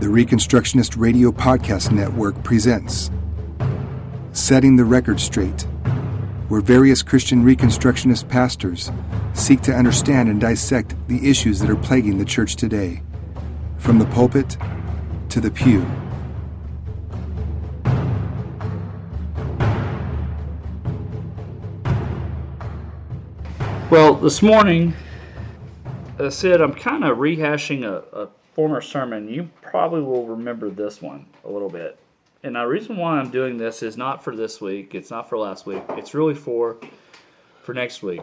The Reconstructionist Radio Podcast Network presents Setting the Record Straight, where various Christian Reconstructionist pastors seek to understand and dissect the issues that are plaguing the church today, from the pulpit to the pew. Well, this morning, I said, I'm kind of rehashing a, a former sermon. You probably will remember this one a little bit. And the reason why I'm doing this is not for this week. It's not for last week. It's really for for next week.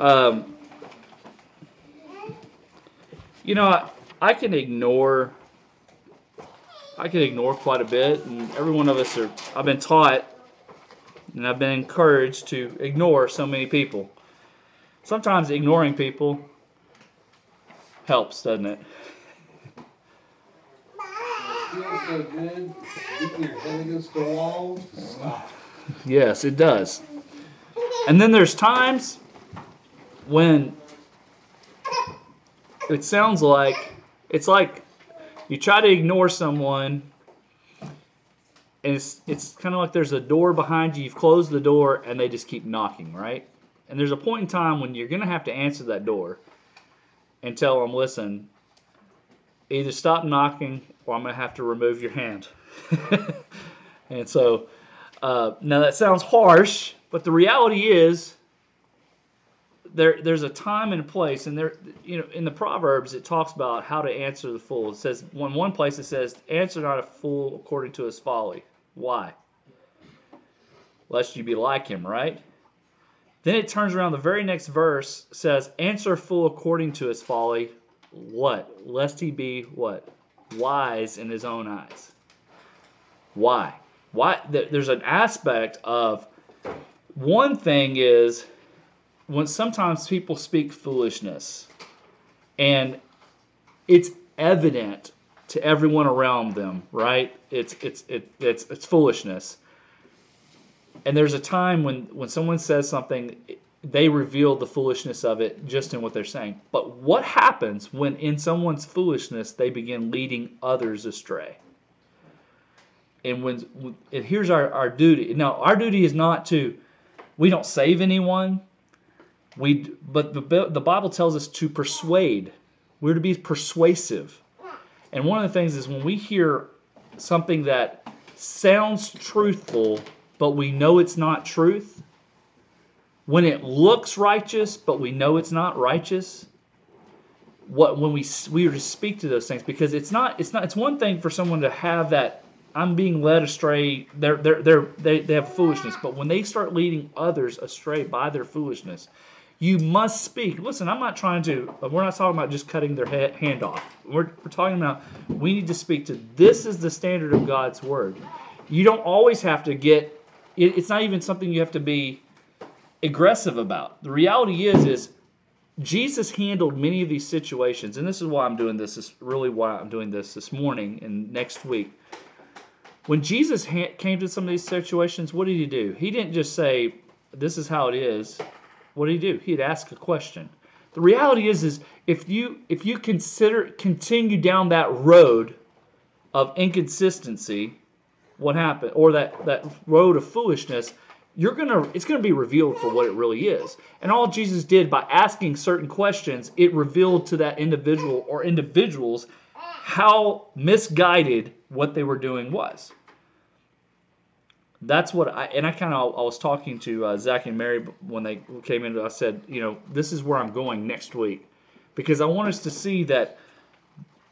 Um, you know, I, I can ignore I can ignore quite a bit, and every one of us are. I've been taught and I've been encouraged to ignore so many people. Sometimes ignoring people helps, doesn't it? Yes, it does. And then there's times when it sounds like it's like you try to ignore someone and it's it's kind of like there's a door behind you. You've closed the door, and they just keep knocking, right? And there's a point in time when you're gonna have to answer that door and tell them, listen, either stop knocking, or I'm gonna have to remove your hand. and so, uh, now that sounds harsh, but the reality is. There, there's a time and a place, and there, you know, in the Proverbs it talks about how to answer the fool. It says, one one place it says, "Answer not a fool according to his folly." Why? Lest you be like him, right? Then it turns around, the very next verse says, Answer fool according to his folly. What? Lest he be what? Wise in his own eyes. Why? Why? There's an aspect of one thing is when sometimes people speak foolishness and it's evident to everyone around them, right? It's it's it, it's it's foolishness. And there's a time when when someone says something, they reveal the foolishness of it just in what they're saying. But what happens when in someone's foolishness they begin leading others astray? And when and here's our, our duty. Now our duty is not to we don't save anyone. We but the the Bible tells us to persuade. We're to be persuasive. And one of the things is when we hear something that sounds truthful, but we know it's not truth, when it looks righteous, but we know it's not righteous, what when we we are to speak to those things because it's not it's not it's one thing for someone to have that I'm being led astray. They're, they're, they're, they, they have foolishness. But when they start leading others astray by their foolishness, you must speak. Listen, I'm not trying to, uh, we're not talking about just cutting their head, hand off. We're, we're talking about we need to speak to this is the standard of God's word. You don't always have to get, it, it's not even something you have to be aggressive about. The reality is, is Jesus handled many of these situations, and this is why I'm doing this. This is really why I'm doing this this morning and next week. When Jesus ha- came to some of these situations, what did he do? He didn't just say, "This is how it is." what did he do? He'd ask a question. The reality is, is if you if you consider continue down that road of inconsistency, what happened, or that that road of foolishness, you're gonna it's gonna be revealed for what it really is. And all Jesus did by asking certain questions, it revealed to that individual or individuals how misguided what they were doing was that's what I and I kind of I was talking to uh, Zach and Mary when they came in. I said, you know, this is where I'm going next week because I want us to see that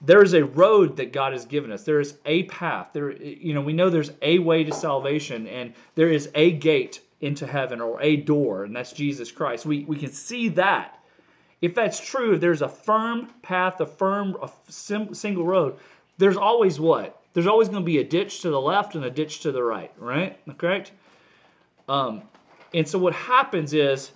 there is a road that God has given us. There is a path. There, you know, we know there's a way to salvation and there is a gate into heaven or a door, and that's Jesus Christ. We we can see that. If that's true, if there's a firm path, a firm, a sim, single road, there's always what there's always going to be a ditch to the left and a ditch to the right, right? Correct? Um, and so what happens is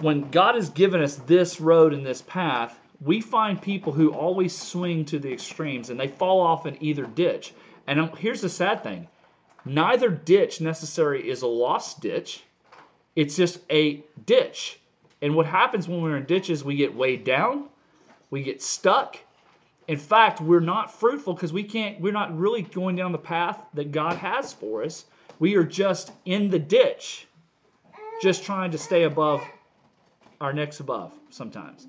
when God has given us this road and this path, we find people who always swing to the extremes and they fall off in either ditch. And um, here's the sad thing neither ditch necessarily is a lost ditch, it's just a ditch. And what happens when we're in ditches, we get weighed down, we get stuck, In fact, we're not fruitful because we can't, we're not really going down the path that God has for us. We are just in the ditch, just trying to stay above our necks above sometimes.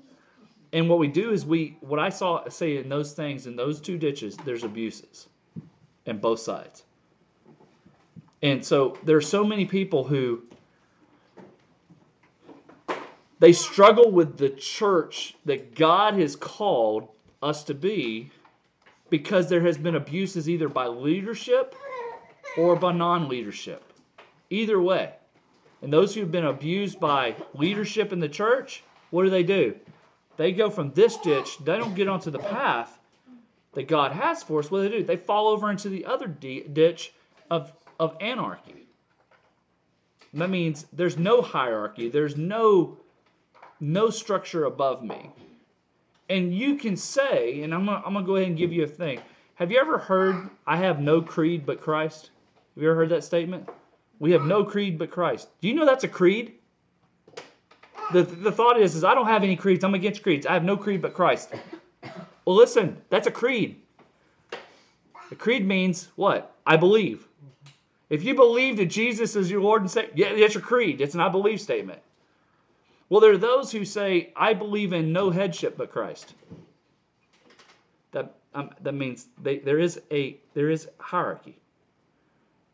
And what we do is we, what I saw say in those things, in those two ditches, there's abuses in both sides. And so there are so many people who they struggle with the church that God has called us to be because there has been abuses either by leadership or by non-leadership. Either way. And those who've been abused by leadership in the church, what do they do? They go from this ditch, they don't get onto the path that God has for us. What do they do? They fall over into the other ditch of, of anarchy. That means there's no hierarchy, there's no no structure above me. And you can say, and I'm gonna, I'm gonna go ahead and give you a thing. Have you ever heard, I have no creed but Christ? Have you ever heard that statement? We have no creed but Christ. Do you know that's a creed? The, the thought is, is I don't have any creeds. I'm against creeds. I have no creed but Christ. Well, listen, that's a creed. A creed means what? I believe. If you believe that Jesus is your Lord and Savior, yeah, that's your creed. It's an I believe statement. Well, there are those who say, I believe in no headship but Christ. That, um, that means they, there is a there is hierarchy.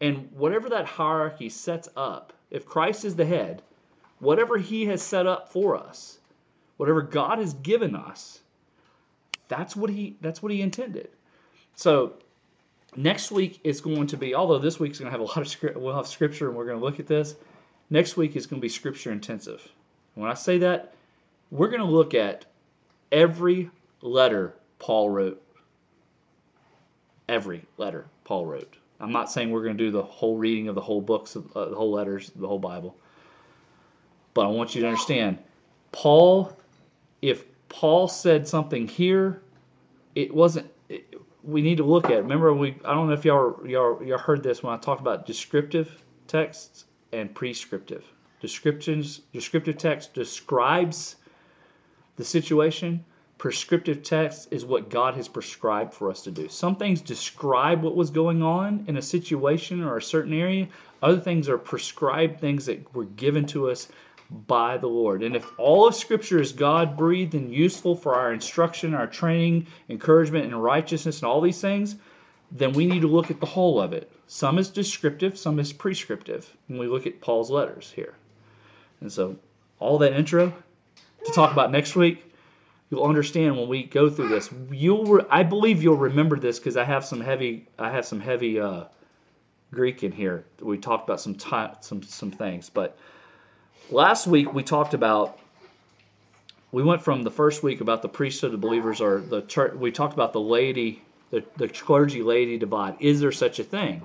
And whatever that hierarchy sets up, if Christ is the head, whatever he has set up for us, whatever God has given us, that's what he that's what he intended. So next week is going to be, although this week's going to have a lot of script, we'll have scripture and we're going to look at this. Next week is going to be scripture intensive. When I say that, we're going to look at every letter Paul wrote. Every letter Paul wrote. I'm not saying we're going to do the whole reading of the whole books, of, uh, the whole letters, the whole Bible. But I want you to understand, Paul, if Paul said something here, it wasn't. It, we need to look at. It. Remember, we. I don't know if y'all, y'all y'all heard this when I talked about descriptive texts and prescriptive. Descriptions, descriptive text describes the situation. Prescriptive text is what God has prescribed for us to do. Some things describe what was going on in a situation or a certain area. Other things are prescribed things that were given to us by the Lord. And if all of Scripture is God breathed and useful for our instruction, our training, encouragement, and righteousness, and all these things, then we need to look at the whole of it. Some is descriptive, some is prescriptive. When we look at Paul's letters here. And so, all that intro to talk about next week, you'll understand when we go through this. You'll, re- I believe you'll remember this because I have some heavy, I have some heavy uh, Greek in here. We talked about some t- some some things, but last week we talked about. We went from the first week about the priesthood of believers, or the church. We talked about the laity, the, the clergy laity divide. Is there such a thing?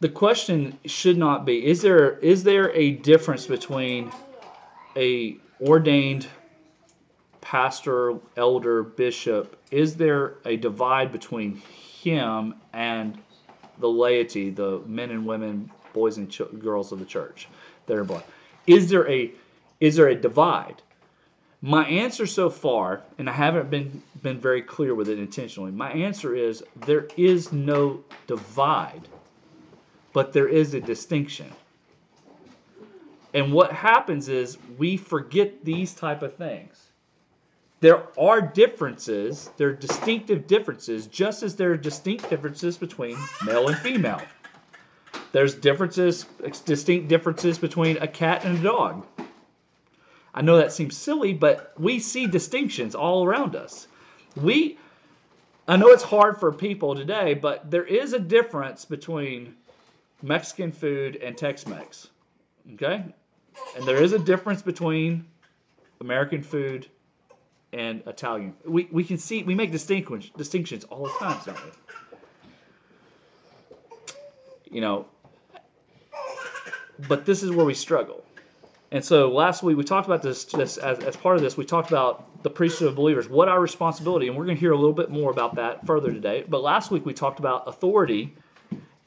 the question should not be is there is there a difference between a ordained pastor elder bishop is there a divide between him and the laity the men and women boys and ch- girls of the church that are blind is there a is there a divide my answer so far and i haven't been been very clear with it intentionally my answer is there is no divide but there is a distinction. And what happens is we forget these type of things. There are differences, there are distinctive differences, just as there are distinct differences between male and female. There's differences, distinct differences between a cat and a dog. I know that seems silly, but we see distinctions all around us. We I know it's hard for people today, but there is a difference between Mexican food and Tex-Mex. Okay? And there is a difference between American food and Italian. We, we can see, we make distinct, distinctions all the time, don't we? You know, but this is where we struggle. And so last week we talked about this, this as, as part of this, we talked about the priesthood of believers, what our responsibility, and we're going to hear a little bit more about that further today. But last week we talked about authority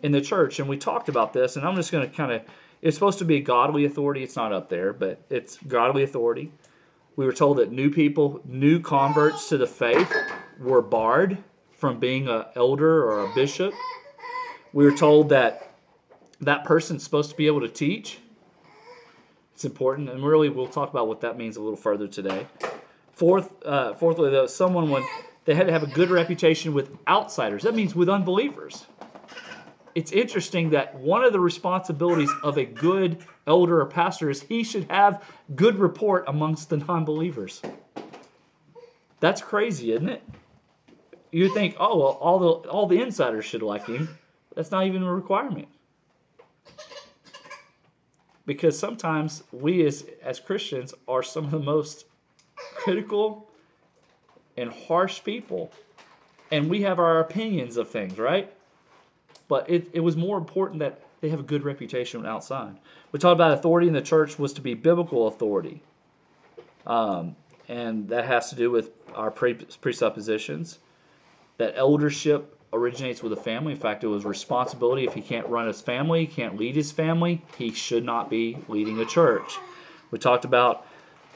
in the church, and we talked about this, and I'm just going to kind of. It's supposed to be godly authority. It's not up there, but it's godly authority. We were told that new people, new converts to the faith, were barred from being an elder or a bishop. We were told that that person's supposed to be able to teach. It's important, and really we'll talk about what that means a little further today. Fourth, uh, fourthly, though, someone would they had to have a good reputation with outsiders. That means with unbelievers. It's interesting that one of the responsibilities of a good elder or pastor is he should have good report amongst the non-believers. That's crazy, isn't it? You think, oh well, all the all the insiders should like him. That's not even a requirement because sometimes we as as Christians are some of the most critical and harsh people and we have our opinions of things right? But it, it was more important that they have a good reputation outside. We talked about authority in the church was to be biblical authority. Um, and that has to do with our pre- presuppositions that eldership originates with a family. In fact, it was responsibility. If he can't run his family, he can't lead his family, he should not be leading a church. We talked about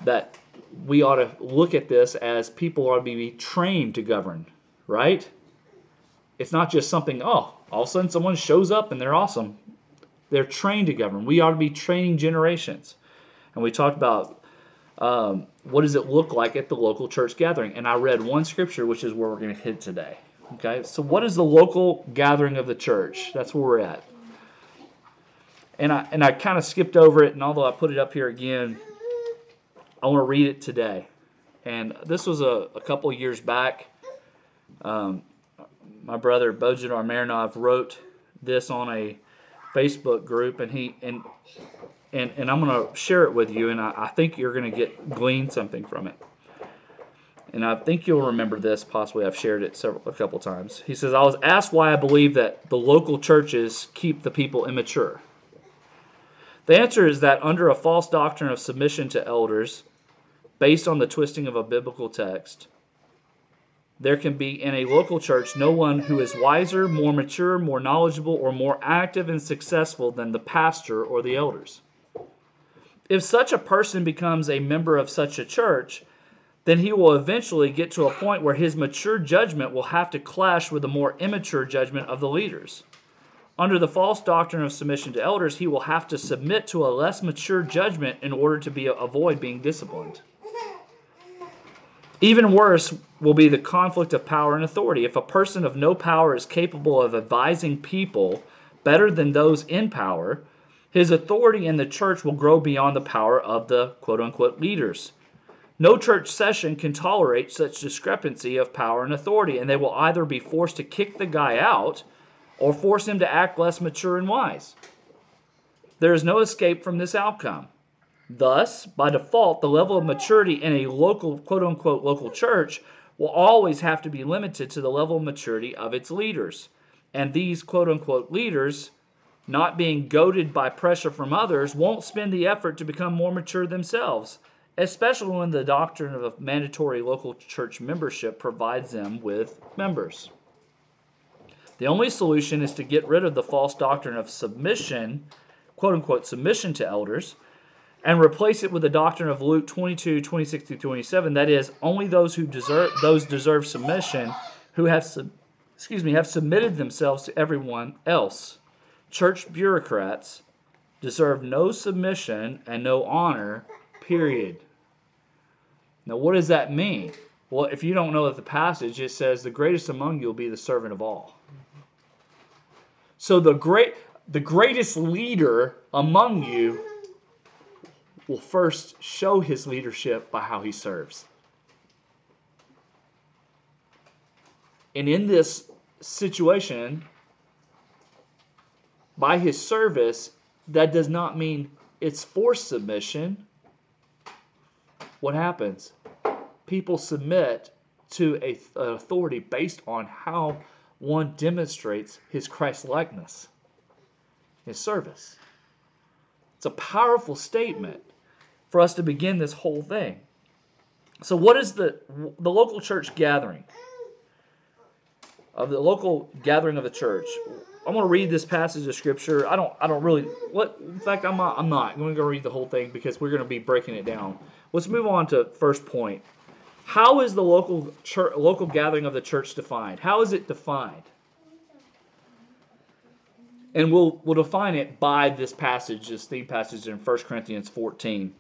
that we ought to look at this as people ought to be trained to govern, right? It's not just something, oh, all of a sudden someone shows up and they're awesome. They're trained to govern. We ought to be training generations. And we talked about um, what does it look like at the local church gathering. And I read one scripture, which is where we're going to hit today. Okay, so what is the local gathering of the church? That's where we're at. And I and I kind of skipped over it, and although I put it up here again, I want to read it today. And this was a, a couple years back. Um, my brother Bojidar Marinov wrote this on a Facebook group, and he and and, and I'm going to share it with you, and I, I think you're going to get glean something from it and I think you'll remember this. Possibly, I've shared it several a couple times. He says, "I was asked why I believe that the local churches keep the people immature. The answer is that under a false doctrine of submission to elders, based on the twisting of a biblical text, there can be in a local church no one who is wiser, more mature, more knowledgeable, or more active and successful than the pastor or the elders." If such a person becomes a member of such a church, then he will eventually get to a point where his mature judgment will have to clash with the more immature judgment of the leaders. Under the false doctrine of submission to elders, he will have to submit to a less mature judgment in order to be, avoid being disciplined. Even worse will be the conflict of power and authority. If a person of no power is capable of advising people better than those in power, his authority in the church will grow beyond the power of the quote unquote leaders. No church session can tolerate such discrepancy of power and authority, and they will either be forced to kick the guy out or force him to act less mature and wise. There is no escape from this outcome. Thus, by default, the level of maturity in a local, quote unquote, local church will always have to be limited to the level of maturity of its leaders. And these, quote unquote, leaders, not being goaded by pressure from others, won't spend the effort to become more mature themselves especially when the doctrine of mandatory local church membership provides them with members. The only solution is to get rid of the false doctrine of submission, quote unquote, submission to elders, and replace it with the doctrine of Luke 22, 26 through 27. That is, only those who deserve those deserve submission who have excuse me have submitted themselves to everyone else. Church bureaucrats deserve no submission and no honor, period. Now, what does that mean? Well, if you don't know that the passage, it says, "The greatest among you will be the servant of all." So the great, the greatest leader among you will first show his leadership by how he serves. And in this situation, by his service, that does not mean it's forced submission. What happens? People submit to a, an authority based on how one demonstrates his Christ likeness, his service. It's a powerful statement for us to begin this whole thing. So, what is the the local church gathering? of the local gathering of the church. I'm going to read this passage of scripture. I don't I don't really what in fact I'm not I'm not going to go read the whole thing because we're going to be breaking it down. Let's move on to first point. How is the local church, local gathering of the church defined? How is it defined? And we'll we'll define it by this passage, this theme passage in 1 Corinthians 14.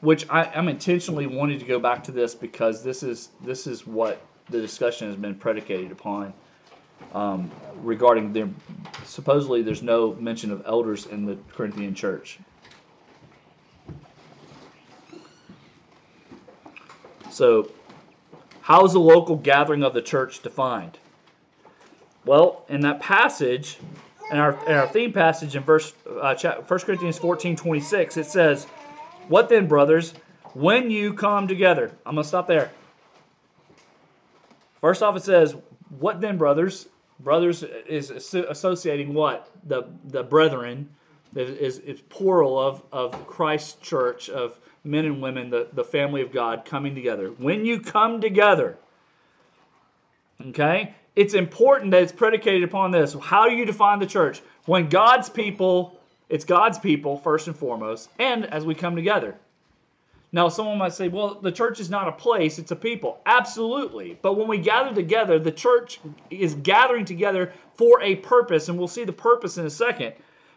Which I, I'm intentionally wanting to go back to this because this is this is what the discussion has been predicated upon um, regarding their supposedly there's no mention of elders in the Corinthian church. So, how is the local gathering of the church defined? Well, in that passage, in our, in our theme passage in verse uh, 1 Corinthians 14 26, it says, What then, brothers, when you come together? I'm going to stop there. First off, it says, What then, brothers? Brothers is associating what? The, the brethren is, is plural of, of Christ's church, of men and women, the, the family of God coming together. When you come together, okay, it's important that it's predicated upon this. How do you define the church? When God's people, it's God's people first and foremost, and as we come together. Now, someone might say, well, the church is not a place, it's a people. Absolutely. But when we gather together, the church is gathering together for a purpose, and we'll see the purpose in a second.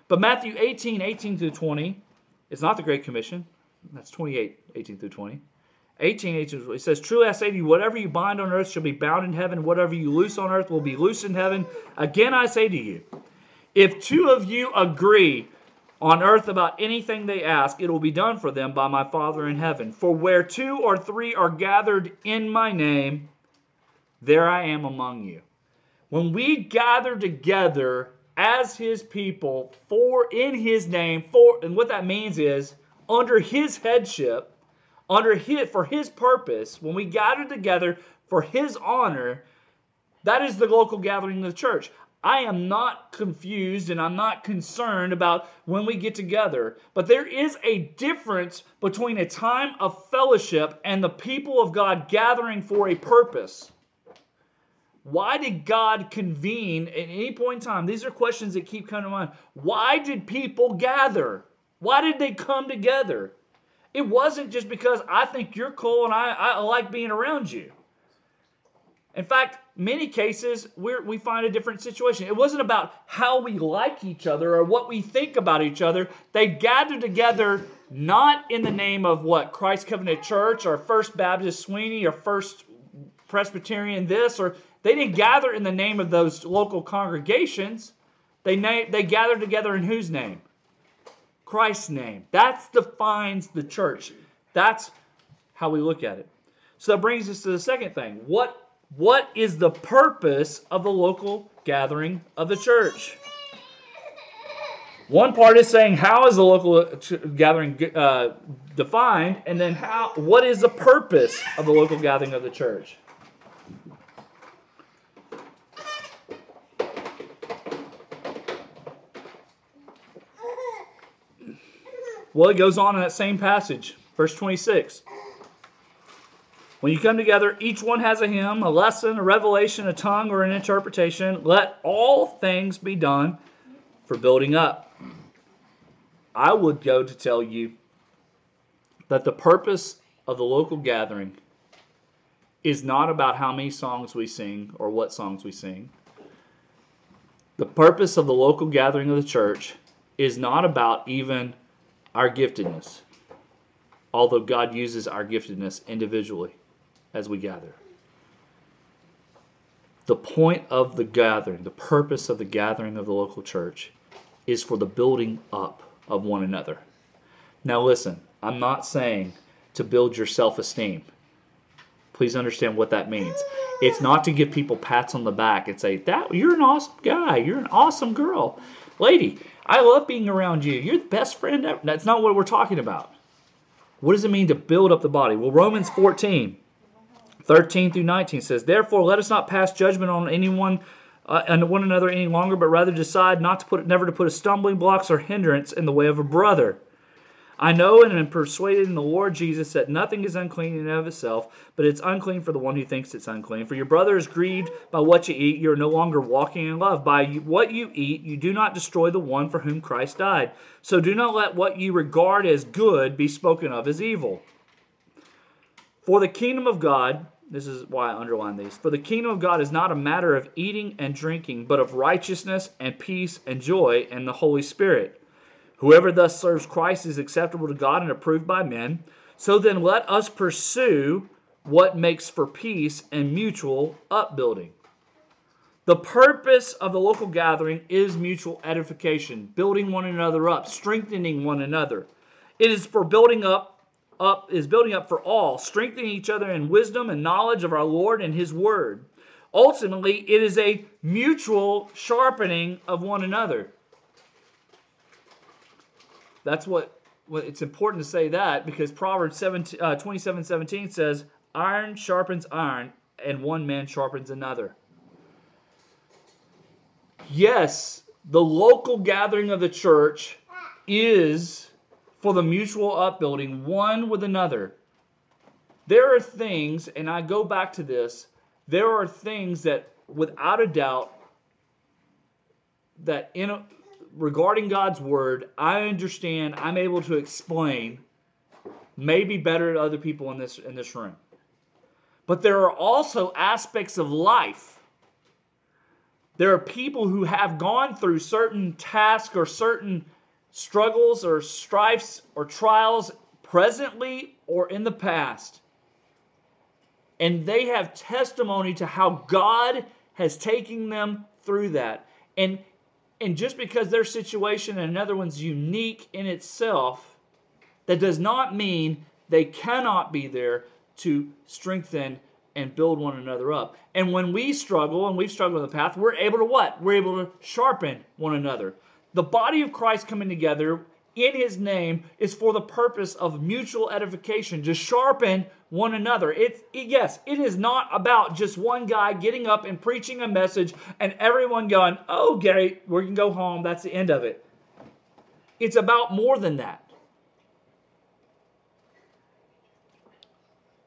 But Matthew 18, 18 through 20, is not the Great Commission. That's 28, 18 through 20. 18, 18, it says, Truly I say to you, whatever you bind on earth shall be bound in heaven, whatever you loose on earth will be loose in heaven. Again I say to you, if two of you agree on earth about anything they ask, it will be done for them by my Father in heaven. For where two or three are gathered in my name, there I am among you. When we gather together as his people for in his name, for and what that means is under his headship, under his for his purpose, when we gather together for his honor, that is the local gathering of the church. I am not confused and I'm not concerned about when we get together, but there is a difference between a time of fellowship and the people of God gathering for a purpose. Why did God convene at any point in time? These are questions that keep coming to mind. Why did people gather? Why did they come together? It wasn't just because I think you're cool and I, I like being around you. In fact, many cases we find a different situation. It wasn't about how we like each other or what we think about each other. They gathered together not in the name of what Christ Covenant Church or First Baptist Sweeney or First Presbyterian this or they didn't gather in the name of those local congregations. They na- they gathered together in whose name? Christ's name. That defines the church. That's how we look at it. So that brings us to the second thing. What what is the purpose of the local gathering of the church? One part is saying how is the local uh, gathering uh, defined, and then how what is the purpose of the local gathering of the church? Well, it goes on in that same passage, verse 26. When you come together, each one has a hymn, a lesson, a revelation, a tongue, or an interpretation. Let all things be done for building up. I would go to tell you that the purpose of the local gathering is not about how many songs we sing or what songs we sing. The purpose of the local gathering of the church is not about even our giftedness, although God uses our giftedness individually as we gather. The point of the gathering, the purpose of the gathering of the local church, is for the building up of one another. Now, listen, I'm not saying to build your self esteem. Please understand what that means. It's not to give people pats on the back and say, that you're an awesome guy, you're an awesome girl. Lady, I love being around you. You're the best friend ever. That's not what we're talking about. What does it mean to build up the body? Well, Romans 14 13 through 19 says, Therefore, let us not pass judgment on anyone uh, and one another any longer, but rather decide not to put never to put a stumbling blocks or hindrance in the way of a brother. I know and am persuaded in the Lord Jesus that nothing is unclean in and of itself, but it's unclean for the one who thinks it's unclean. For your brother is grieved by what you eat, you are no longer walking in love. By what you eat, you do not destroy the one for whom Christ died. So do not let what you regard as good be spoken of as evil. For the kingdom of God, this is why I underline these. For the kingdom of God is not a matter of eating and drinking, but of righteousness and peace and joy in the Holy Spirit. Whoever thus serves Christ is acceptable to God and approved by men. So then let us pursue what makes for peace and mutual upbuilding. The purpose of the local gathering is mutual edification, building one another up, strengthening one another. It is for building up up is building up for all, strengthening each other in wisdom and knowledge of our Lord and his word. Ultimately, it is a mutual sharpening of one another. That's what, what it's important to say that because Proverbs 17, uh, 27 17 says, Iron sharpens iron, and one man sharpens another. Yes, the local gathering of the church is for the mutual upbuilding one with another. There are things, and I go back to this, there are things that without a doubt that in a, regarding God's word, I understand, I'm able to explain maybe better to other people in this in this room. But there are also aspects of life. There are people who have gone through certain tasks or certain struggles or strifes or trials presently or in the past. And they have testimony to how God has taken them through that. And and just because their situation and another one's unique in itself, that does not mean they cannot be there to strengthen and build one another up. And when we struggle, and we've struggled in the past, we're able to what? We're able to sharpen one another. The body of Christ coming together in his name is for the purpose of mutual edification, to sharpen one another. It's it, yes, it is not about just one guy getting up and preaching a message and everyone going, "Oh, Gary, we can go home. That's the end of it." It's about more than that.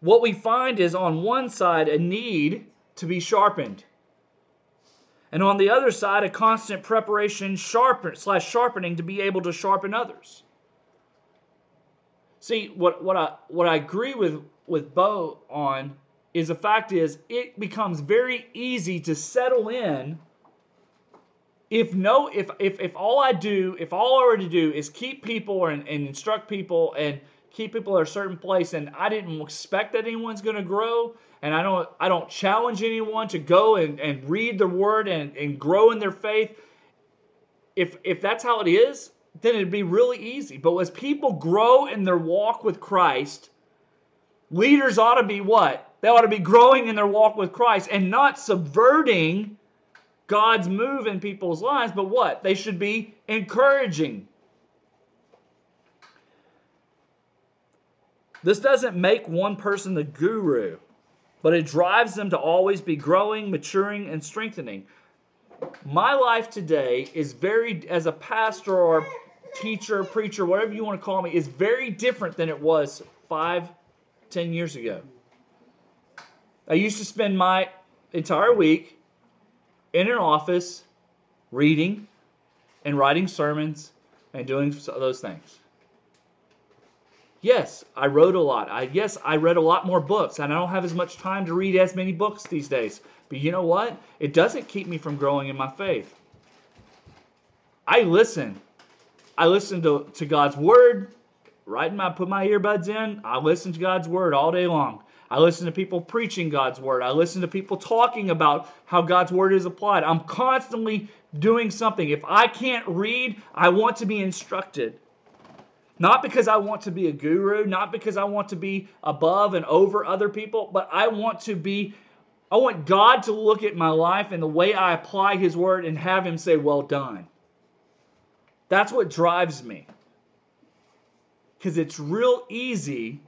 What we find is on one side a need to be sharpened. And on the other side, a constant preparation sharpen, slash sharpening to be able to sharpen others. See, what, what I what I agree with with Bo on is the fact is it becomes very easy to settle in if no if if, if all I do, if all I were to do is keep people and, and instruct people and keep people at a certain place and I didn't expect that anyone's gonna grow, and I don't I don't challenge anyone to go and, and read the word and, and grow in their faith. If if that's how it is, then it'd be really easy. But as people grow in their walk with Christ, leaders ought to be what? They ought to be growing in their walk with Christ and not subverting God's move in people's lives, but what? They should be encouraging. This doesn't make one person the guru but it drives them to always be growing, maturing, and strengthening. My life today is very, as a pastor or teacher, preacher, whatever you want to call me, is very different than it was five, ten years ago. I used to spend my entire week in an office reading and writing sermons and doing those things. Yes, I wrote a lot. I yes, I read a lot more books, and I don't have as much time to read as many books these days. But you know what? It doesn't keep me from growing in my faith. I listen. I listen to, to God's word. Right in my put my earbuds in. I listen to God's word all day long. I listen to people preaching God's word. I listen to people talking about how God's word is applied. I'm constantly doing something. If I can't read, I want to be instructed. Not because I want to be a guru, not because I want to be above and over other people, but I want to be, I want God to look at my life and the way I apply His word and have Him say, Well done. That's what drives me. Because it's real easy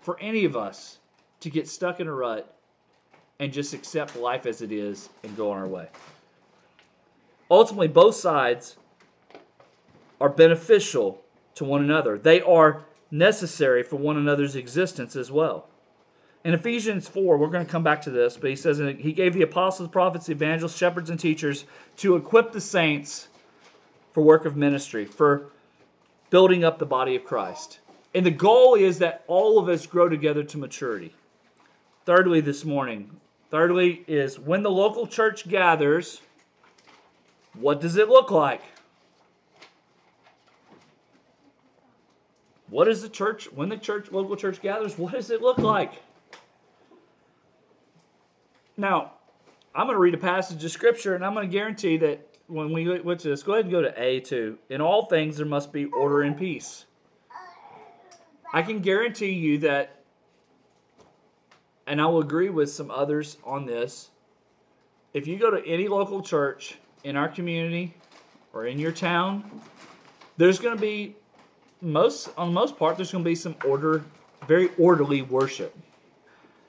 for any of us to get stuck in a rut and just accept life as it is and go on our way. Ultimately, both sides are beneficial to one another. They are necessary for one another's existence as well. In Ephesians 4, we're going to come back to this, but he says he gave the apostles, prophets, evangelists, shepherds, and teachers to equip the saints for work of ministry, for building up the body of Christ. And the goal is that all of us grow together to maturity. Thirdly, this morning, thirdly, is when the local church gathers, what does it look like? What is the church, when the church, local church gathers, what does it look like? Now, I'm going to read a passage of scripture and I'm going to guarantee that when we went to this, go ahead and go to A2. In all things, there must be order and peace. I can guarantee you that, and I will agree with some others on this. If you go to any local church in our community or in your town, there's going to be most, on the most part, there's going to be some order, very orderly worship.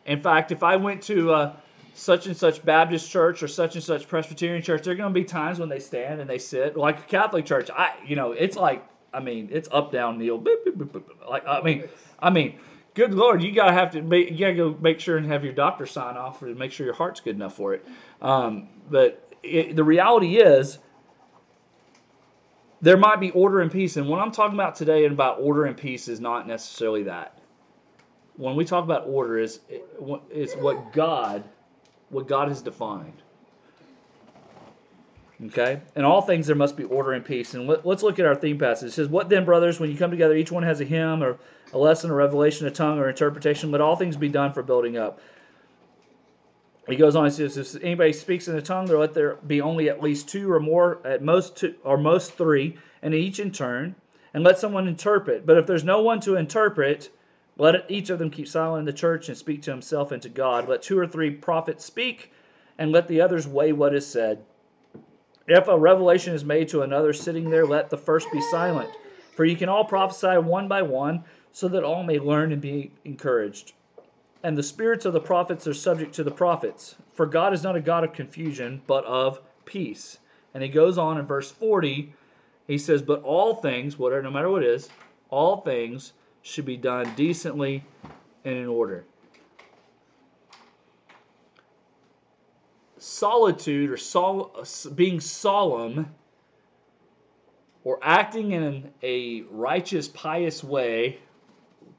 In fact, if I went to uh, such and such Baptist church or such and such Presbyterian church, there are going to be times when they stand and they sit like a Catholic church. I, you know, it's like, I mean, it's up, down, kneel, beep, beep, beep, like, I mean, I mean, good Lord, you gotta have to, make, you gotta go make sure and have your doctor sign off to make sure your heart's good enough for it. Um, but it, the reality is, there might be order and peace, and what I'm talking about today and about order and peace is not necessarily that. When we talk about order, is is what God what God has defined. Okay? In all things there must be order and peace. And let, us look at our theme passage. It says, What then, brothers, when you come together, each one has a hymn or a lesson, a revelation, a tongue, or interpretation, let all things be done for building up. He goes on, and says, If anybody speaks in a tongue, let there be only at least two or more, at most two, or most three, and each in turn, and let someone interpret. But if there's no one to interpret, let each of them keep silent in the church and speak to himself and to God. Let two or three prophets speak, and let the others weigh what is said. If a revelation is made to another sitting there, let the first be silent. For you can all prophesy one by one, so that all may learn and be encouraged. And the spirits of the prophets are subject to the prophets. For God is not a God of confusion, but of peace. And he goes on in verse 40, he says, But all things, whatever, no matter what it is, all things should be done decently and in order. Solitude or sol- being solemn or acting in a righteous, pious way,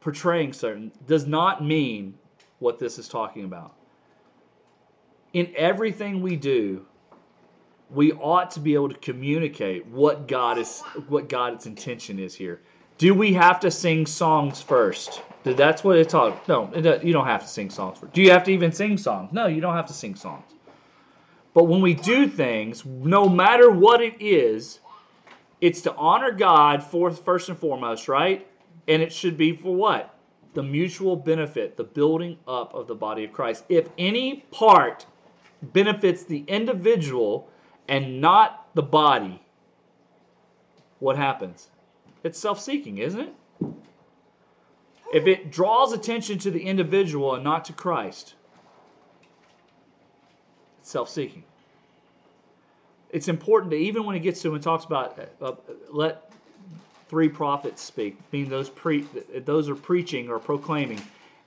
portraying certain, does not mean what this is talking about. In everything we do, we ought to be able to communicate what God is what God's intention is here. Do we have to sing songs first? That's what it's all. No, you don't have to sing songs first. Do you have to even sing songs? No, you don't have to sing songs. But when we do things, no matter what it is, it's to honor God first and foremost, right? And it should be for what? The mutual benefit, the building up of the body of Christ. If any part benefits the individual and not the body, what happens? It's self seeking, isn't it? If it draws attention to the individual and not to Christ, it's self seeking. It's important that even when it gets to and talks about uh, let three prophets speak, meaning those, pre, those are preaching or proclaiming.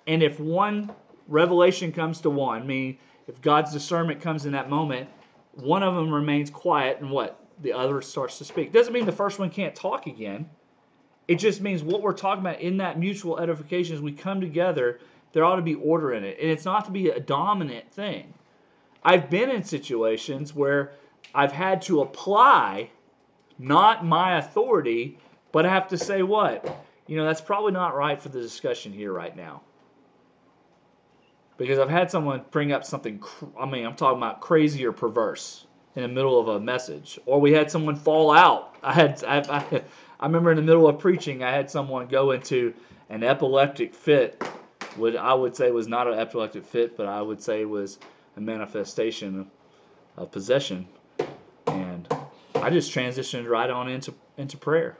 And if one revelation comes to one, meaning if God's discernment comes in that moment, one of them remains quiet and what? The other starts to speak. Doesn't mean the first one can't talk again. It just means what we're talking about in that mutual edification as we come together, there ought to be order in it. And it's not to be a dominant thing. I've been in situations where I've had to apply not my authority, but I have to say what? You know, that's probably not right for the discussion here right now. Because I've had someone bring up something, I mean, I'm talking about crazy or perverse in the middle of a message. Or we had someone fall out. I had, I, I, I remember in the middle of preaching, I had someone go into an epileptic fit. What I would say was not an epileptic fit, but I would say was a manifestation of possession. And I just transitioned right on into into prayer.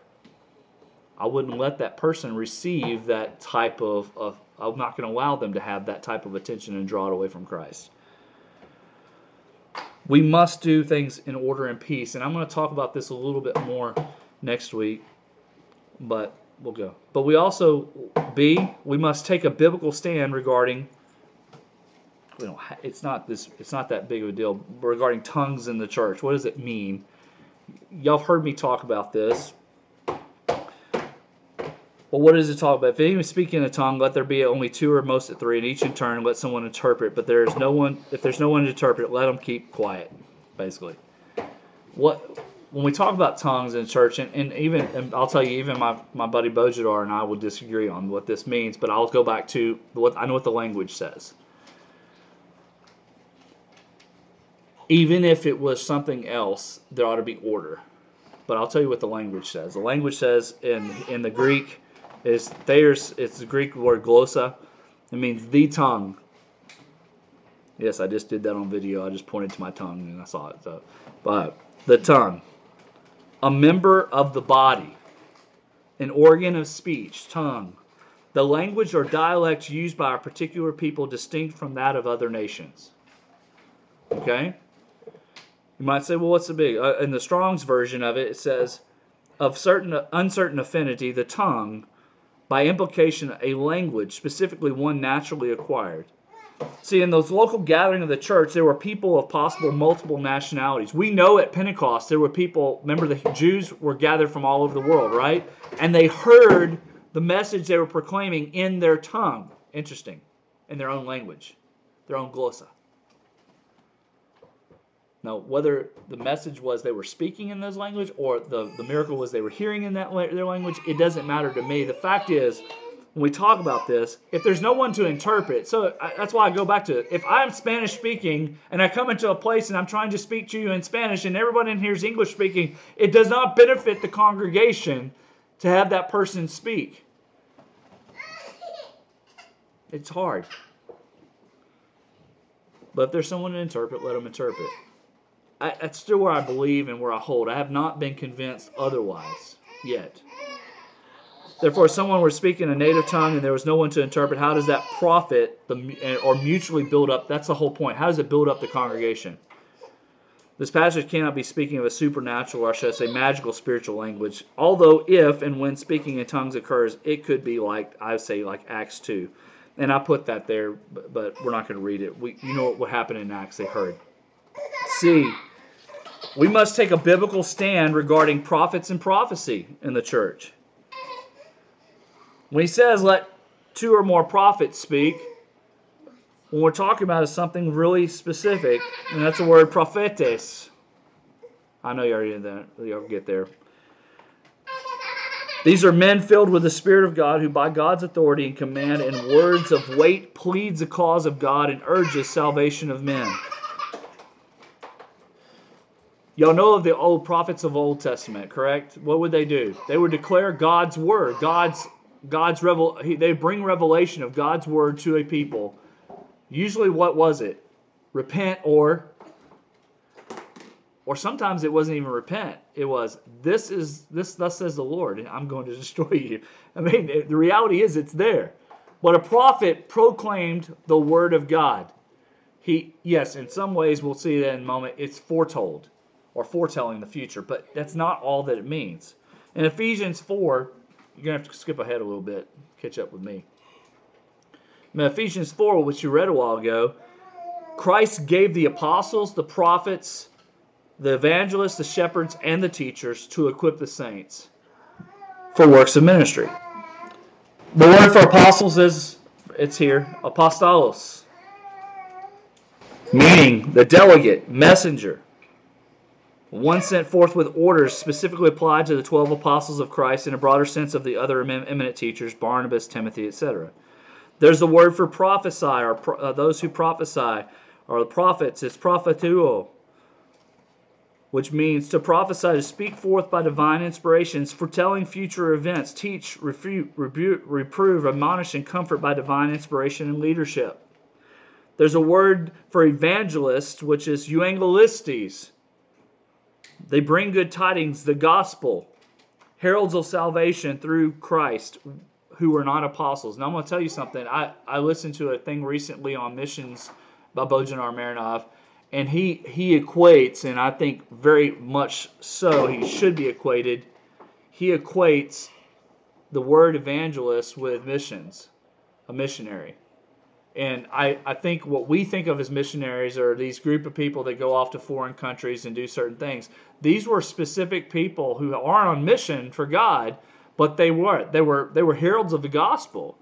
I wouldn't let that person receive that type of, of I'm not going to allow them to have that type of attention and draw it away from Christ. We must do things in order and peace. And I'm going to talk about this a little bit more next week but we'll go. But we also B we must take a biblical stand regarding. You know, it's not this. It's not that big of a deal regarding tongues in the church. What does it mean? Y'all have heard me talk about this. Well, what does it talk about? If anyone speaking in a tongue, let there be only two or most at three, and each in turn let someone interpret. But there is no one. If there's no one to interpret, let them keep quiet. Basically, what when we talk about tongues in church, and, and even and I'll tell you, even my, my buddy Bojidar and I will disagree on what this means, but I'll go back to what I know what the language says. Even if it was something else, there ought to be order. But I'll tell you what the language says. The language says in in the Greek is there's it's the Greek word glossa. It means the tongue. Yes, I just did that on video. I just pointed to my tongue and I saw it. So, but the tongue, a member of the body, an organ of speech, tongue, the language or dialect used by a particular people distinct from that of other nations. Okay? You might say, well, what's the big? Uh, in the Strong's version of it, it says, of certain uncertain affinity, the tongue, by implication, a language, specifically one naturally acquired. See, in those local gathering of the church, there were people of possible multiple nationalities. We know at Pentecost there were people, remember the Jews were gathered from all over the world, right? And they heard the message they were proclaiming in their tongue. Interesting. In their own language, their own glossa. Now, whether the message was they were speaking in those language or the, the miracle was they were hearing in that their language, it doesn't matter to me. The fact is, when we talk about this, if there's no one to interpret, so I, that's why I go back to it. If I'm Spanish speaking and I come into a place and I'm trying to speak to you in Spanish and everyone in here is English speaking, it does not benefit the congregation to have that person speak. It's hard. But if there's someone to interpret, let them interpret. I, that's still where I believe and where I hold. I have not been convinced otherwise yet. Therefore, someone were speaking a native tongue and there was no one to interpret, how does that profit the, eh, or mutually build up? That's the whole point. How does it build up the congregation? This passage cannot be speaking of a supernatural, or should I say, magical spiritual language. Although, if and when speaking in tongues occurs, it could be like I say, like Acts two, and I put that there, but, but we're not going to read it. We, you know what, what happened in Acts? They heard. See, we must take a biblical stand regarding prophets and prophecy in the church. When he says, let two or more prophets speak, what we're talking about is something really specific, and that's the word prophetes. I know you already did that. You'll get there. These are men filled with the Spirit of God who, by God's authority and command and words of weight, pleads the cause of God and urges salvation of men. Y'all know of the old prophets of Old Testament, correct? What would they do? They would declare God's word, God's God's revel. They bring revelation of God's word to a people. Usually, what was it? Repent or or sometimes it wasn't even repent. It was this is this thus says the Lord, and I'm going to destroy you. I mean, the reality is it's there. But a prophet proclaimed the word of God. He yes, in some ways we'll see that in a moment. It's foretold or foretelling the future, but that's not all that it means. In Ephesians 4, you're going to have to skip ahead a little bit, catch up with me. In Ephesians 4, which you read a while ago, Christ gave the apostles, the prophets, the evangelists, the shepherds, and the teachers to equip the saints for works of ministry. The word for apostles is, it's here, apostolos, meaning the delegate, messenger one sent forth with orders specifically applied to the 12 apostles of Christ in a broader sense of the other eminent teachers, Barnabas, Timothy, etc. There's the word for prophesy, or pro, uh, those who prophesy, or the prophets. It's propheteuo, which means to prophesy, to speak forth by divine inspirations, foretelling future events, teach, refute, rebuke, reprove, admonish, and comfort by divine inspiration and leadership. There's a word for evangelist, which is euangelistes they bring good tidings, the gospel, heralds of salvation through Christ who were not apostles. Now I'm going to tell you something. I, I listened to a thing recently on missions by Bojidar Marinov, and he, he equates, and I think very much so, he should be equated, he equates the word evangelist with missions, a missionary. And I, I think what we think of as missionaries are these group of people that go off to foreign countries and do certain things. These were specific people who are on mission for God, but they were they were they were heralds of the gospel.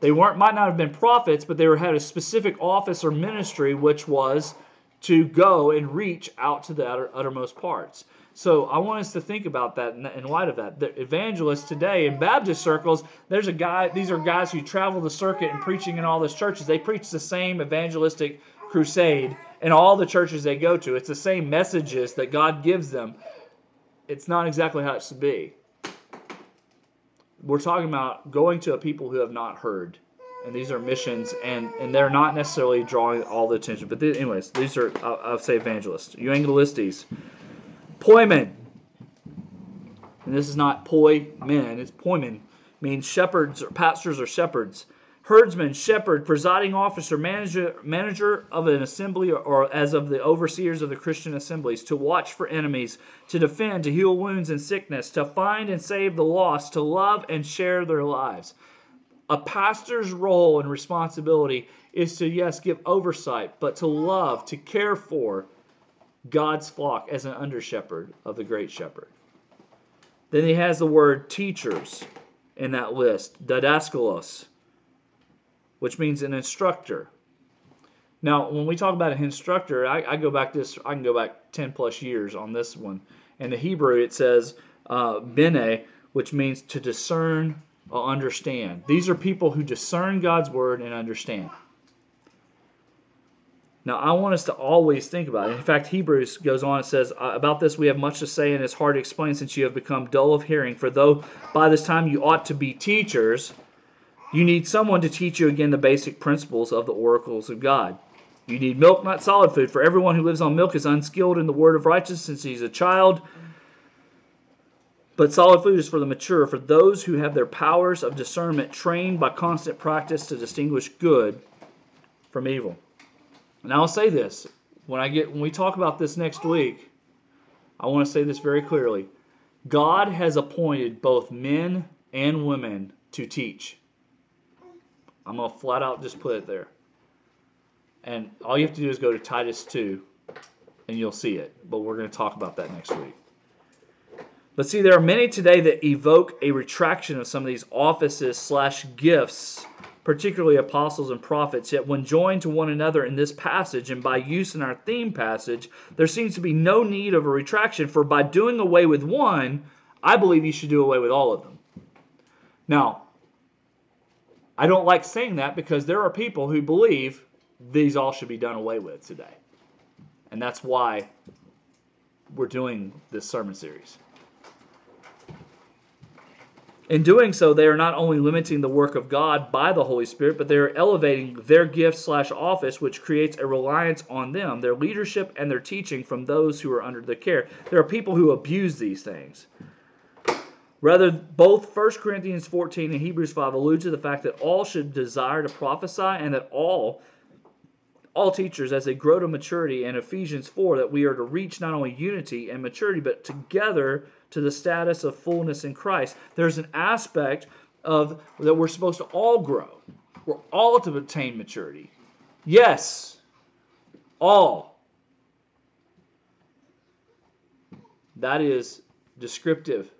They weren't might not have been prophets, but they were had a specific office or ministry which was to go and reach out to the utter, uttermost parts. So I want us to think about that in, light of that. The evangelists today in Baptist circles, there's a guy. These are guys who travel the circuit and preaching in all these churches. They preach the same evangelistic crusade in all the churches they go to. It's the same messages that God gives them. It's not exactly how it should be. We're talking about going to a people who have not heard and these are missions, and and they're not necessarily drawing all the attention. But th- anyways, these are I'll, I'll say evangelists, evangelistes, poimen, and this is not poi men, it's poimen, means shepherds or pastors or shepherds, herdsman, shepherd, presiding officer, manager, manager of an assembly, or, or as of the overseers of the Christian assemblies, to watch for enemies, to defend, to heal wounds and sickness, to find and save the lost, to love and share their lives. A pastor's role and responsibility is to, yes, give oversight, but to love, to care for God's flock as an under shepherd of the great shepherd. Then he has the word teachers in that list, didaskalos, which means an instructor. Now, when we talk about an instructor, I, I, go back this, I can go back 10 plus years on this one. In the Hebrew, it says uh, bene, which means to discern or understand. These are people who discern God's word and understand. Now, I want us to always think about it. In fact, Hebrews goes on and says, uh, About this we have much to say, and it's hard to explain since you have become dull of hearing. For though by this time you ought to be teachers, you need someone to teach you again the basic principles of the oracles of God. You need milk, not solid food, for everyone who lives on milk is unskilled in the word of righteousness since he's a child. But solid food is for the mature, for those who have their powers of discernment trained by constant practice to distinguish good from evil. And I'll say this when I get when we talk about this next week, I want to say this very clearly. God has appointed both men and women to teach. I'm going to flat out just put it there. And all you have to do is go to Titus 2 and you'll see it. But we're going to talk about that next week. But see, there are many today that evoke a retraction of some of these offices slash gifts, particularly apostles and prophets. Yet, when joined to one another in this passage and by use in our theme passage, there seems to be no need of a retraction. For by doing away with one, I believe you should do away with all of them. Now, I don't like saying that because there are people who believe these all should be done away with today. And that's why we're doing this sermon series. In doing so, they are not only limiting the work of God by the Holy Spirit, but they are elevating their gift slash office, which creates a reliance on them, their leadership, and their teaching from those who are under their care. There are people who abuse these things. Rather, both 1 Corinthians 14 and Hebrews 5 allude to the fact that all should desire to prophesy and that all all teachers as they grow to maturity in Ephesians 4 that we are to reach not only unity and maturity but together to the status of fullness in Christ. There's an aspect of that we're supposed to all grow. We're all to attain maturity. Yes, all. That is descriptive.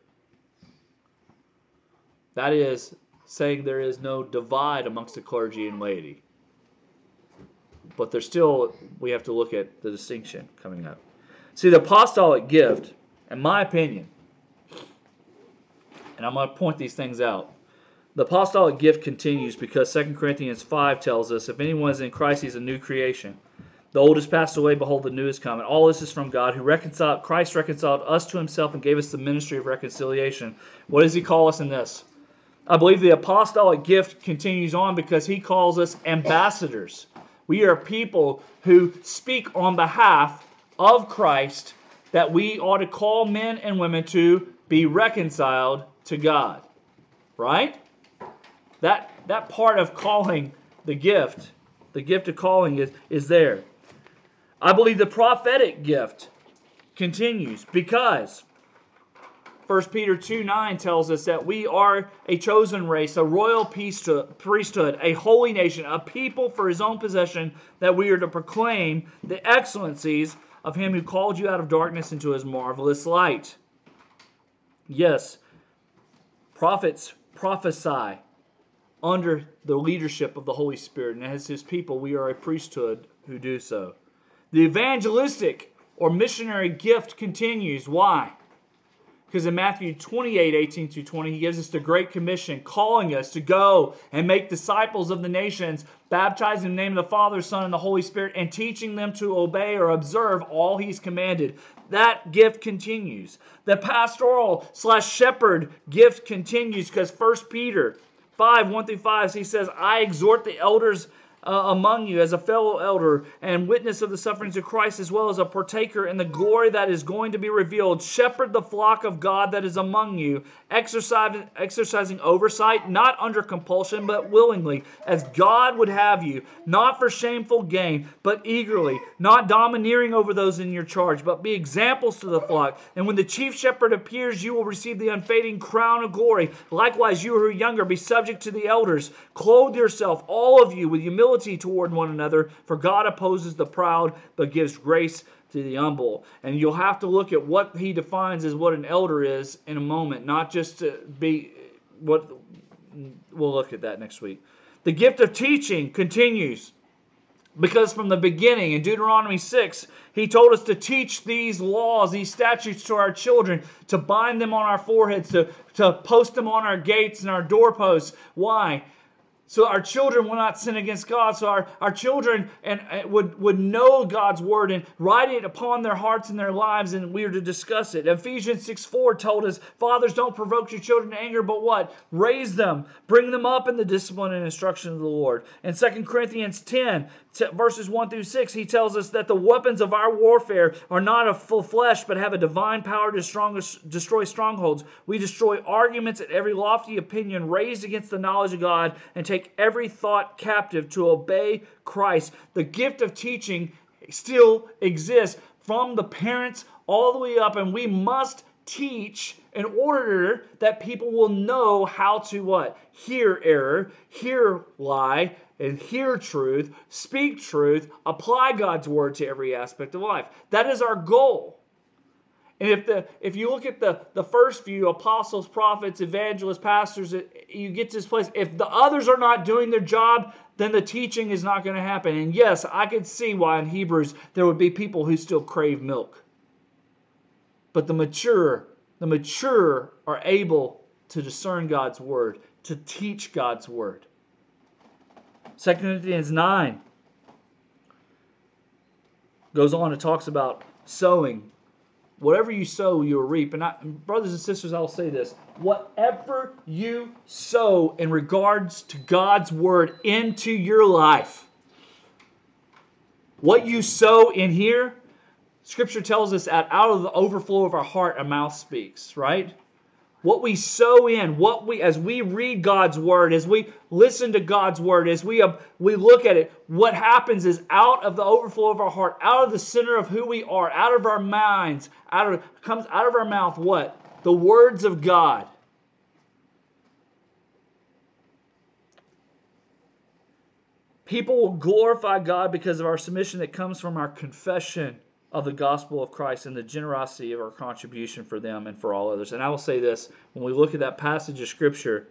That is saying there is no divide amongst the clergy and laity. But there's still, we have to look at the distinction coming up. See, the apostolic gift, in my opinion, and I'm going to point these things out. The apostolic gift continues because 2 Corinthians 5 tells us if anyone is in Christ, he's a new creation. The old has passed away, behold, the new is come. And all this is from God, who reconciled Christ reconciled us to himself and gave us the ministry of reconciliation. What does he call us in this? I believe the apostolic gift continues on because he calls us ambassadors. We are people who speak on behalf of Christ that we ought to call men and women to be reconciled to God. Right? That that part of calling the gift, the gift of calling is, is there. I believe the prophetic gift continues because 1 Peter 2 9 tells us that we are a chosen race, a royal priesthood, a holy nation, a people for his own possession, that we are to proclaim the excellencies of him who called you out of darkness into his marvelous light. Yes, prophets prophesy under the leadership of the Holy Spirit, and as his people, we are a priesthood who do so. The evangelistic or missionary gift continues. Why? Because in Matthew 28 18 through 20, he gives us the Great Commission, calling us to go and make disciples of the nations, baptizing in the name of the Father, Son, and the Holy Spirit, and teaching them to obey or observe all he's commanded. That gift continues. The pastoral slash shepherd gift continues because 1 Peter 5 1 through 5, he says, I exhort the elders uh, among you as a fellow elder and witness of the sufferings of Christ, as well as a partaker in the glory that is going to be revealed. Shepherd the flock of God that is among you, exercising, exercising oversight, not under compulsion, but willingly, as God would have you, not for shameful gain, but eagerly, not domineering over those in your charge, but be examples to the flock. And when the chief shepherd appears, you will receive the unfading crown of glory. Likewise, you who are younger, be subject to the elders. Clothe yourself, all of you, with humility toward one another, for God opposes the proud, but gives grace to the humble. And you'll have to look at what he defines as what an elder is in a moment, not just to be what we'll look at that next week. The gift of teaching continues. Because from the beginning in Deuteronomy 6, he told us to teach these laws, these statutes to our children, to bind them on our foreheads, to, to post them on our gates and our doorposts. Why? So our children will not sin against God. So our, our children and, and, would, would know God's word and write it upon their hearts and their lives, and we are to discuss it. Ephesians 6 4 told us, Fathers, don't provoke your children to anger, but what? Raise them, bring them up in the discipline and instruction of the Lord. In 2 Corinthians 10, verses 1 through 6, he tells us that the weapons of our warfare are not of full flesh, but have a divine power to strong, destroy strongholds. We destroy arguments and every lofty opinion raised against the knowledge of God and take take every thought captive to obey Christ. The gift of teaching still exists from the parents all the way up, and we must teach in order that people will know how to what? Hear error, hear lie, and hear truth, speak truth, apply God's word to every aspect of life. That is our goal. And if the if you look at the the first few apostles, prophets, evangelists, pastors, you get to this place. If the others are not doing their job, then the teaching is not going to happen. And yes, I could see why in Hebrews there would be people who still crave milk. But the mature, the mature are able to discern God's word, to teach God's word. 2 Corinthians 9 goes on and talks about sowing Whatever you sow, you'll reap. And I, brothers and sisters, I'll say this whatever you sow in regards to God's word into your life, what you sow in here, Scripture tells us that out of the overflow of our heart, a mouth speaks, right? What we sow in, what we as we read God's word, as we listen to God's word, as we uh, we look at it, what happens is out of the overflow of our heart, out of the center of who we are, out of our minds, out of comes out of our mouth what? The words of God. People will glorify God because of our submission that comes from our confession of the gospel of Christ and the generosity of our contribution for them and for all others. And I will say this when we look at that passage of Scripture,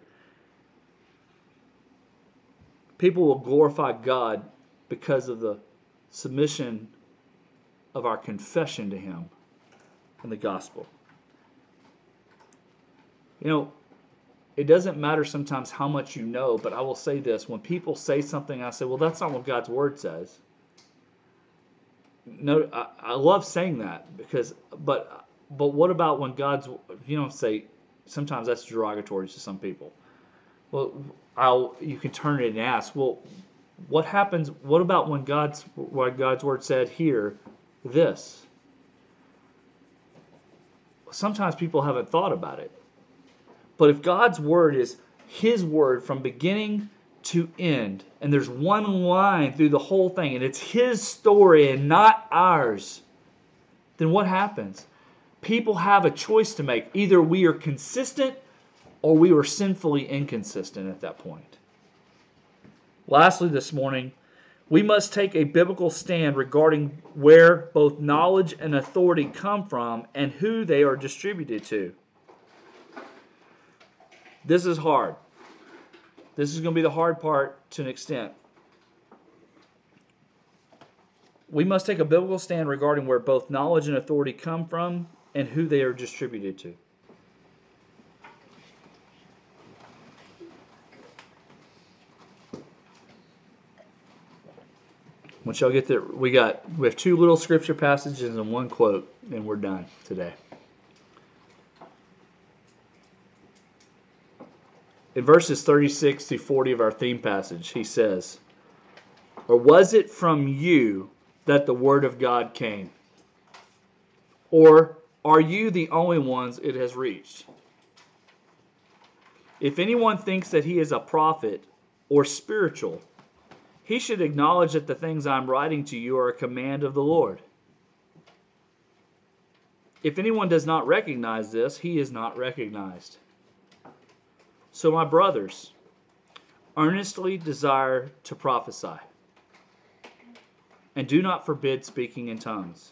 people will glorify God because of the submission of our confession to Him and the gospel. You know, it doesn't matter sometimes how much you know, but I will say this when people say something, I say, well, that's not what God's word says no, I, I love saying that because, but, but what about when God's, you know, say, sometimes that's derogatory to some people. Well, I'll, you can turn it and ask, well, what happens? What about when God's, what God's word said here, this? Sometimes people haven't thought about it. But if God's word is His word from beginning to end. And there's one line through the whole thing, and it's his story and not ours. Then what happens? people have a choice to make. Either we are consistent or we are sinfully inconsistent at that point. Lastly, this morning, we must take a biblical stand regarding where both knowledge and authority come from and who they are distributed to. This is hard. This is going to be the hard part to an extent. We must take a biblical stand regarding where both knowledge and authority come from and who they are distributed to. Once y'all get there, we got we have two little scripture passages and one quote, and we're done today. In verses 36 to 40 of our theme passage, he says, Or was it from you that the word of God came? Or are you the only ones it has reached? If anyone thinks that he is a prophet or spiritual, he should acknowledge that the things I'm writing to you are a command of the Lord. If anyone does not recognize this, he is not recognized. So, my brothers, earnestly desire to prophesy, and do not forbid speaking in tongues.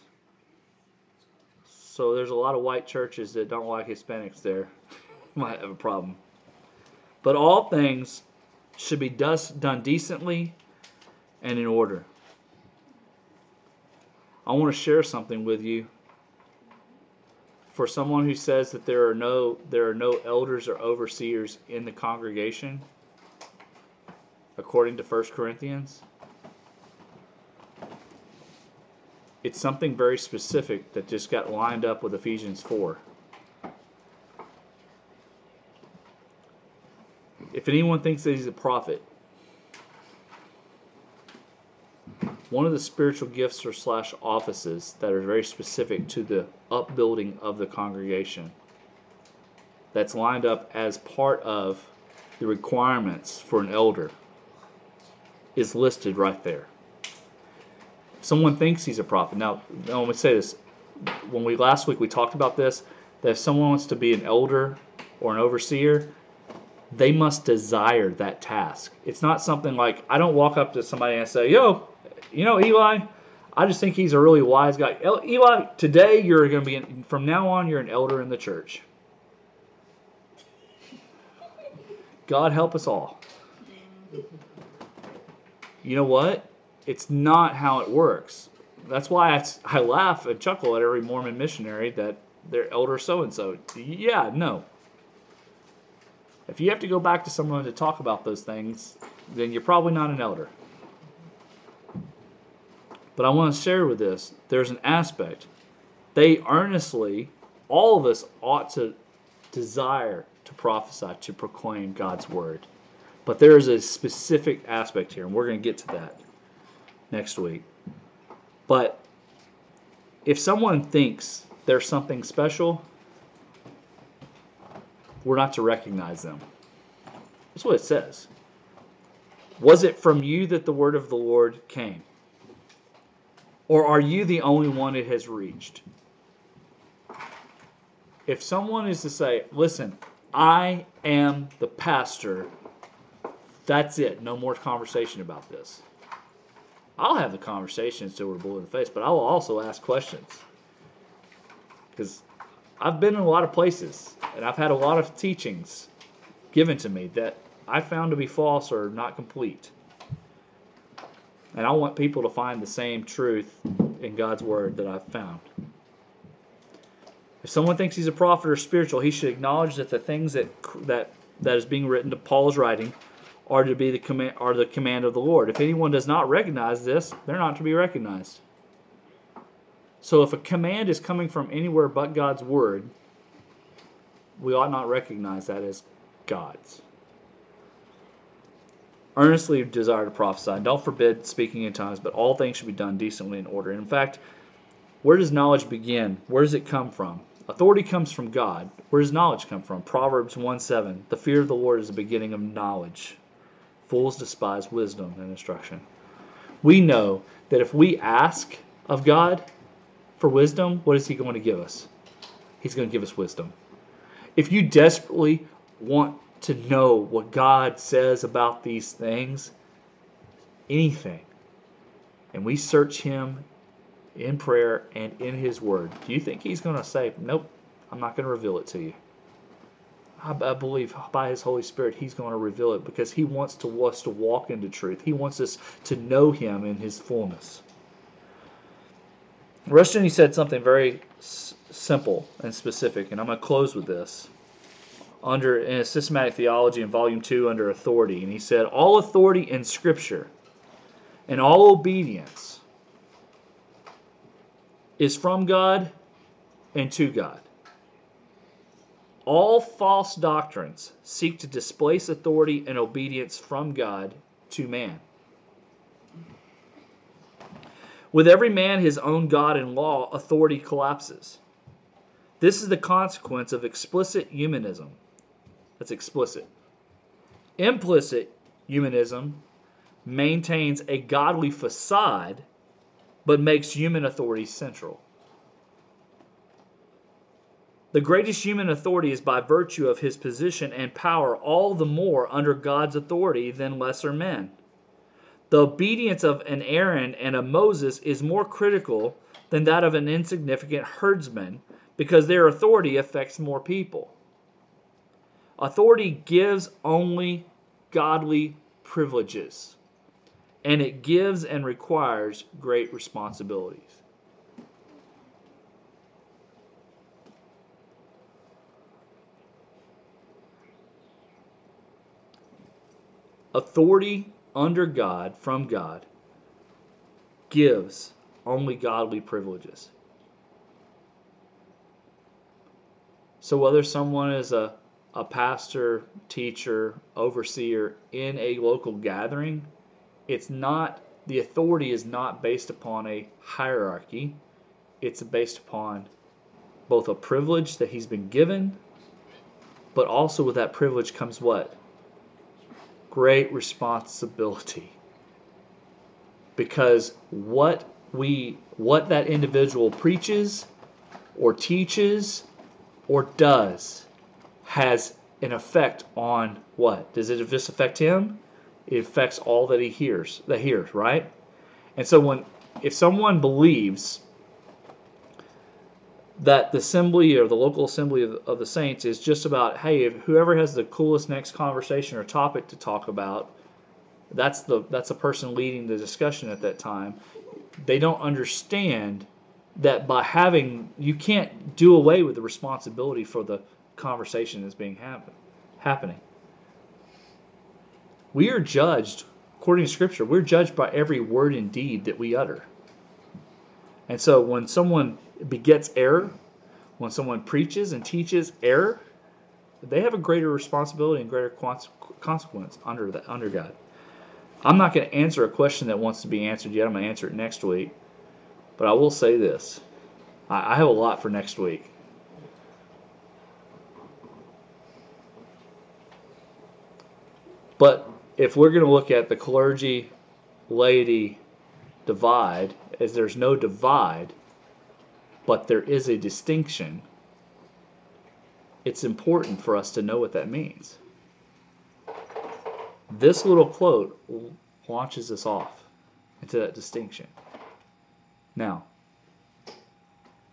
So, there's a lot of white churches that don't like Hispanics there. Might have a problem. But all things should be done decently and in order. I want to share something with you. For someone who says that there are no there are no elders or overseers in the congregation, according to 1 Corinthians, it's something very specific that just got lined up with Ephesians 4. If anyone thinks that he's a prophet, one of the spiritual gifts or slash offices that are very specific to the upbuilding of the congregation that's lined up as part of the requirements for an elder is listed right there. someone thinks he's a prophet. Now, let me say this. When we last week we talked about this, that if someone wants to be an elder or an overseer, they must desire that task. It's not something like I don't walk up to somebody and say, "Yo, you know, Eli, I just think he's a really wise guy. Eli, today you're going to be, from now on, you're an elder in the church. God help us all. You know what? It's not how it works. That's why I, I laugh and chuckle at every Mormon missionary that they're elder so and so. Yeah, no. If you have to go back to someone to talk about those things, then you're probably not an elder. But I want to share with this there's an aspect. They earnestly, all of us ought to desire to prophesy, to proclaim God's word. But there is a specific aspect here, and we're going to get to that next week. But if someone thinks there's something special, we're not to recognize them. That's what it says. Was it from you that the word of the Lord came? Or are you the only one it has reached? If someone is to say, listen, I am the pastor, that's it. No more conversation about this. I'll have the conversation until we're blue in the face, but I will also ask questions. Because I've been in a lot of places and I've had a lot of teachings given to me that I found to be false or not complete. And I want people to find the same truth in God's Word that I've found. If someone thinks he's a prophet or spiritual, he should acknowledge that the things that that that is being written to Paul's writing are to be the command are the command of the Lord. If anyone does not recognize this, they're not to be recognized. So if a command is coming from anywhere but God's word, we ought not recognize that as God's earnestly desire to prophesy. Don't forbid speaking in tongues, but all things should be done decently in order. In fact, where does knowledge begin? Where does it come from? Authority comes from God. Where does knowledge come from? Proverbs 1 7. The fear of the Lord is the beginning of knowledge. Fools despise wisdom and instruction. We know that if we ask of God for wisdom, what is He going to give us? He's going to give us wisdom. If you desperately want to know what God says about these things, anything, and we search Him in prayer and in His Word, do you think He's going to say, Nope, I'm not going to reveal it to you? I, I believe by His Holy Spirit, He's going to reveal it because He wants to us to walk into truth. He wants us to know Him in His fullness. Rushdoony said something very s- simple and specific, and I'm going to close with this. Under in systematic theology in volume two, under authority, and he said, all authority in Scripture and all obedience is from God and to God. All false doctrines seek to displace authority and obedience from God to man. With every man his own God and law, authority collapses. This is the consequence of explicit humanism. That's explicit. Implicit humanism maintains a godly facade but makes human authority central. The greatest human authority is by virtue of his position and power all the more under God's authority than lesser men. The obedience of an Aaron and a Moses is more critical than that of an insignificant herdsman because their authority affects more people. Authority gives only godly privileges, and it gives and requires great responsibilities. Authority under God, from God, gives only godly privileges. So whether someone is a, a pastor, teacher, overseer in a local gathering, it's not the authority is not based upon a hierarchy. It's based upon both a privilege that he's been given, but also with that privilege comes what? Great responsibility. Because what we what that individual preaches or teaches or does has an effect on what? Does it just affect him? It affects all that he hears, that hears, right? And so when if someone believes that the assembly or the local assembly of, of the saints is just about, hey, whoever has the coolest next conversation or topic to talk about, that's the that's the person leading the discussion at that time. They don't understand that by having you can't do away with the responsibility for the conversation is being happen, happening. We are judged according to scripture. We're judged by every word and deed that we utter. And so when someone begets error, when someone preaches and teaches error, they have a greater responsibility and greater consequence under the, under God. I'm not going to answer a question that wants to be answered yet. I'm going to answer it next week. But I will say this I, I have a lot for next week. But if we're going to look at the clergy laity divide, as there's no divide, but there is a distinction, it's important for us to know what that means. This little quote launches us off into that distinction. Now,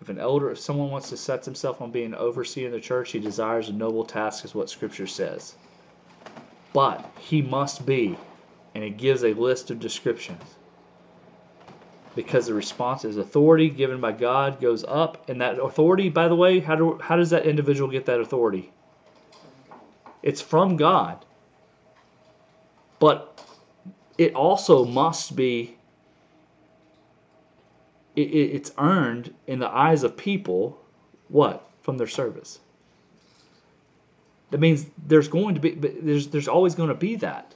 if an elder, if someone wants to set himself on being an overseer in the church, he desires a noble task, is what Scripture says. But he must be, and it gives a list of descriptions. Because the response is authority given by God goes up, and that authority, by the way, how, do, how does that individual get that authority? It's from God. But it also must be it, it's earned in the eyes of people what from their service that means there's going to be there's there's always going to be that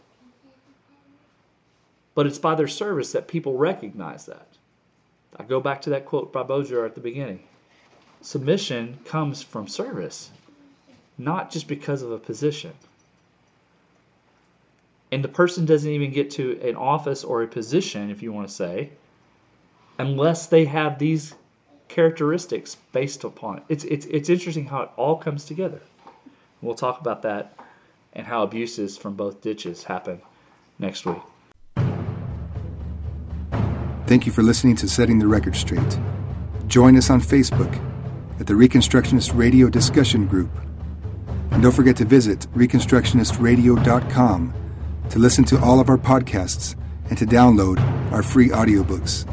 but it's by their service that people recognize that i go back to that quote by Bojidar at the beginning submission comes from service not just because of a position and the person doesn't even get to an office or a position, if you want to say, unless they have these characteristics based upon it. It's it's it's interesting how it all comes together. We'll talk about that and how abuses from both ditches happen next week. Thank you for listening to Setting the Record Straight. Join us on Facebook at the Reconstructionist Radio Discussion Group. And don't forget to visit ReconstructionistRadio.com to listen to all of our podcasts and to download our free audiobooks.